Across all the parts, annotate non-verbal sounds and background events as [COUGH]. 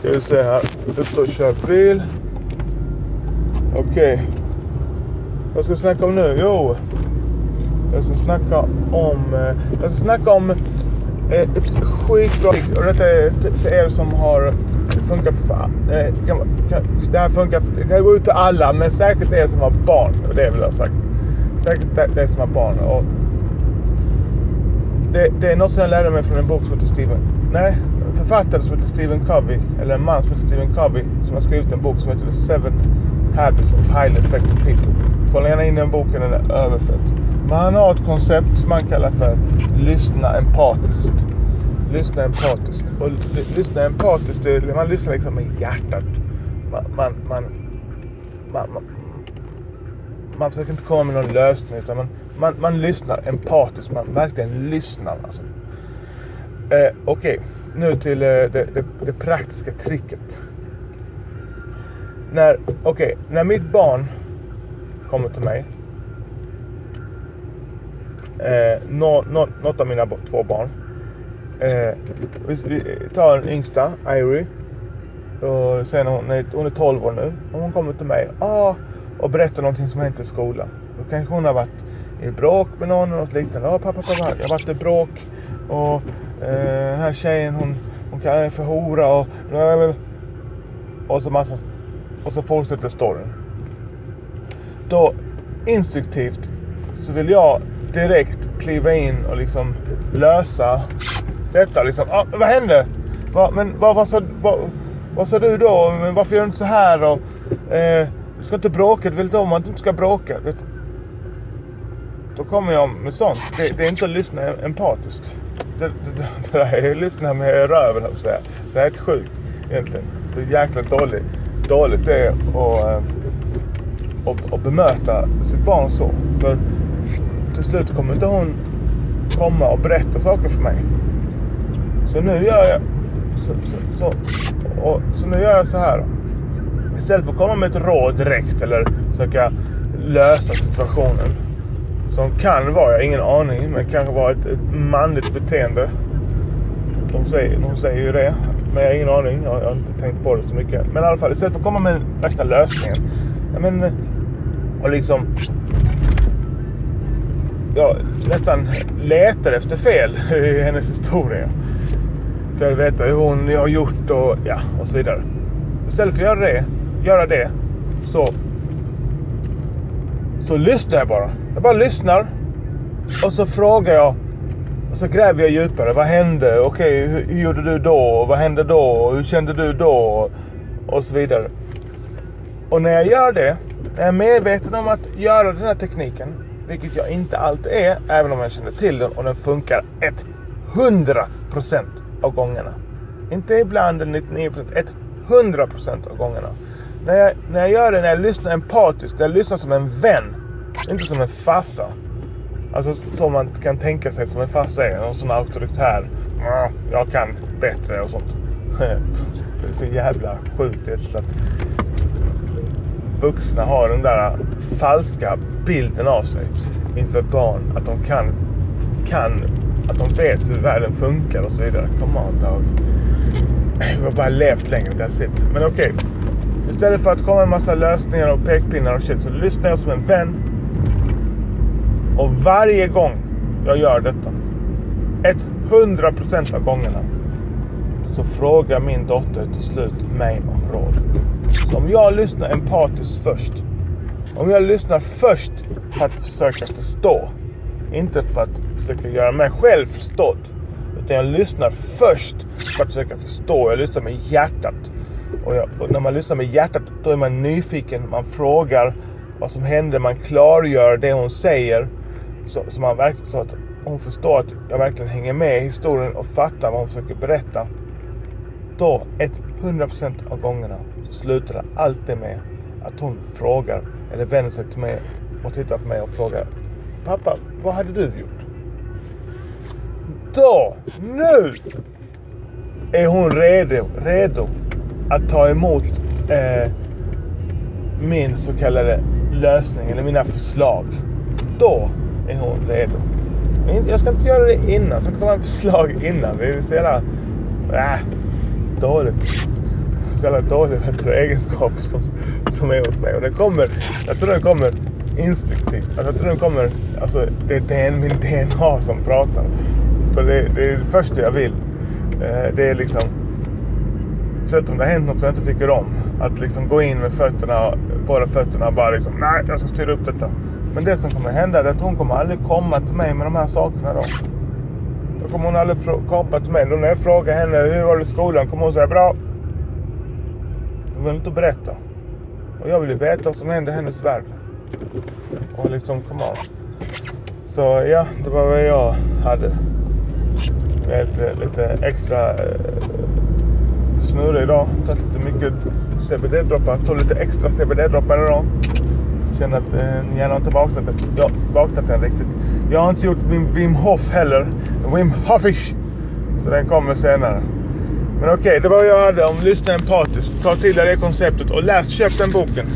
Ska vi se här. Ute och kör bil. Okej. Vad ska vi snacka om nu? Jo. Jag ska snacka om... Eh, jag ska snacka om eh, ett skitbra Och detta är till er som har... Det funkar för fan. Eh, det här funkar... Det kan gå ut till alla, men säkert er som har barn. Och det vill jag ha sagt. Säkert er som har barn. Och det, det är något som jag lärde mig från en bok som heter Steven. Nej, författare som heter Stephen Covey. Eller en man som heter Stephen Covey. Som har skrivit en bok som heter The Seven Habits of Highly Effective People. Kolla gärna in den boken, den är överfett. Men han har ett koncept som man kallar för lyssna empatiskt. Lyssna empatiskt. Och lyssna empatiskt, det är, man lyssnar liksom med hjärtat. Man, man, man, man, man, man försöker inte komma med någon lösning utan man, man, man lyssnar empatiskt. Man verkligen lyssnar alltså. Eh, Okej, nu till eh, det, det, det praktiska tricket. När, okay, när mitt barn kommer till mig. Eh, no, no, något av mina två barn. Eh, vi, vi tar den yngsta, Irie. Och sen hon är, hon är 12 år nu. Och hon kommer till mig ah, och berättar någonting som hänt i skolan. Då kanske hon har varit i bråk med någon eller något liknande. Ja, pappa, pappa, jag har varit i bråk. Och eh, den här tjejen hon, hon kallar mig för hora och... Och så, massa, och så fortsätter storyn. Då instinktivt så vill jag direkt kliva in och liksom lösa detta. Liksom, ah, vad hände? Va, men vad, vad, sa, vad, vad sa du då? Men varför gör du inte så här? Och, eh, du ska inte bråka. Du vet om att du inte ska bråka. Vet, du? Då kommer jag med sånt. Det, det är inte att lyssna empatiskt. Det, det, det, det där är att lyssna med röven, höll jag på att säga. Det är helt sjukt egentligen. Så jäkla dåligt, dåligt det är att, eh, att, att bemöta sitt barn så. För till slut kommer inte hon komma och berätta saker för mig. Så nu gör jag så, så, så, och, så nu gör jag så här. Istället för att komma med ett råd direkt eller försöka lösa situationen. Som kan vara, jag har ingen aning, men kanske vara ett, ett manligt beteende. De säger, de säger ju det. Men jag har ingen aning. Jag, jag har inte tänkt på det så mycket. Men i alla fall, istället för att komma med värsta lösningen. Ja, men, och liksom jag nästan letar efter fel [LAUGHS] i hennes historia. För jag vill veta hur hon har gjort och, ja, och så vidare. Istället för att göra det, göra det så, så lyssnar jag bara. Jag bara lyssnar. Och så frågar jag. Och så gräver jag djupare. Vad hände? Okej, hur, hur gjorde du då? Vad hände då? Hur kände du då? Och så vidare. Och när jag gör det, när jag är medveten om att göra den här tekniken, vilket jag inte alltid är, även om jag känner till den och den funkar 100% av gångerna. Inte ibland 99%, 100% av gångerna. När jag, när jag gör det, när jag lyssnar empatiskt, när jag lyssnar som en vän, inte som en farsa. Alltså som man kan tänka sig som en farsa är, någon sån auktoritär. Jag kan bättre och sånt. [LAUGHS] Det är så jävla sjukt att vuxna har den där falska bilden av sig inför barn. Att de kan, kan att de vet hur världen funkar och så vidare. Come on dog. Vi har bara levt längre, that's it. Men okej. Istället för att komma med en massa lösningar och pekpinnar och shit så lyssnar jag som en vän. Och varje gång jag gör detta, 100% av gångerna, så frågar min dotter till slut mig om råd. Så om jag lyssnar empatiskt först. Om jag lyssnar först för att försöka förstå. Inte för att försöka göra mig själv förstådd. Utan jag lyssnar först för att försöka förstå. Jag lyssnar med hjärtat. Och, jag, och när man lyssnar med hjärtat då är man nyfiken. Man frågar vad som hände. Man klargör det hon säger. Så, så, man verkligen så att hon förstår att jag verkligen hänger med i historien och fattar vad hon försöker berätta. Då, 100% av gångerna, så slutar det alltid med att hon frågar eller vänder sig till mig och tittar på mig och frågar Pappa, vad hade du gjort? Då, nu är hon redo, redo att ta emot eh, min så kallade lösning eller mina förslag. Då är hon redo. Men Jag ska inte göra det innan. Jag ska inte komma med förslag innan. Det är så jävla... Äh, dåligt. så jävla dålig egenskap som, som är hos mig. Och den kommer, jag tror den kommer instinktivt. Alltså, jag tror den kommer, alltså det är den, min DNA som pratar. För det, det är det första jag vill. Eh, det är liksom, Särskilt om det har hänt något som jag inte tycker om. Att liksom gå in med fötterna, båda fötterna och bara liksom, nej jag ska styra upp detta. Men det som kommer hända är att hon kommer aldrig komma till mig med de här sakerna då. Då kommer hon aldrig komma till mig. Då när jag frågar henne, hur var det i skolan? Kommer hon säga, bra. Hon vill inte berätta. Och jag vill ju veta vad som händer i hennes värld. Och liksom, come on. Så ja, det var vad jag hade. Vet, eh, lite extra eh, snurrig idag. Tagit lite mycket CBD-droppar. Tog lite extra CBD-droppar idag. Känner att eh, hjärnan inte vaknat, ja, vaknat än riktigt. Jag har inte gjort min Wim Hof heller. Wim Hofish. Så den kommer senare. Men okej, okay, det var vad jag hade om lyssna empatiskt. Ta till dig det konceptet och läs, köp den boken.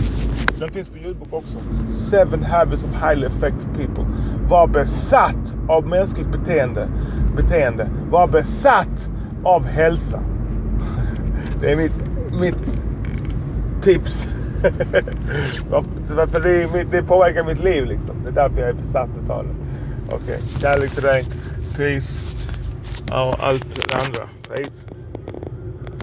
Den finns på ljudbok också. Seven Habits of Highly Effective People. Var besatt av mänskligt beteende. beteende. Var besatt av hälsa. [LAUGHS] Det är mitt, mitt tips. [LAUGHS] För det, det påverkar mitt liv liksom. Det är därför jag är besatt av det. Okej, okay. kärlek till dig. Peace. Och allt det andra. Peace.